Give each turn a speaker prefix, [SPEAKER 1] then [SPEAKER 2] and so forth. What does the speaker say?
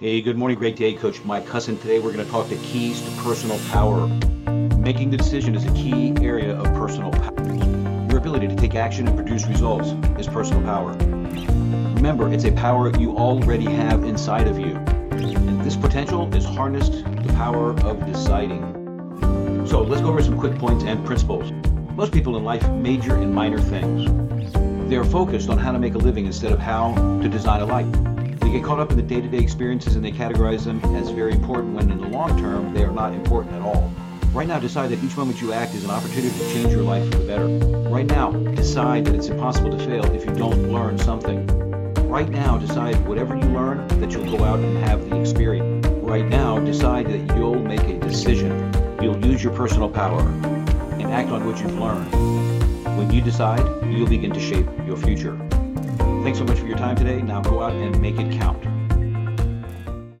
[SPEAKER 1] Hey, good morning. Great day, Coach Mike Cousin. Today we're going to talk the keys to personal power. Making the decision is a key area of personal power. Your ability to take action and produce results is personal power. Remember, it's a power you already have inside of you. And this potential is harnessed the power of deciding. So let's go over some quick points and principles. Most people in life major in minor things. They're focused on how to make a living instead of how to design a life. They get caught up in the day to day experiences and they categorize them as very important when in the long term they are not important at all. Right now, decide that each moment you act is an opportunity to change your life for the better. Right now, decide that it's impossible to fail if you don't learn something. Right now, decide whatever you learn that you'll go out and have the experience. Right now, decide that you'll make a decision. You'll use your personal power and act on what you've learned. When you decide, you'll begin to shape your future. Thanks so much for your time today. Now go out and make it count.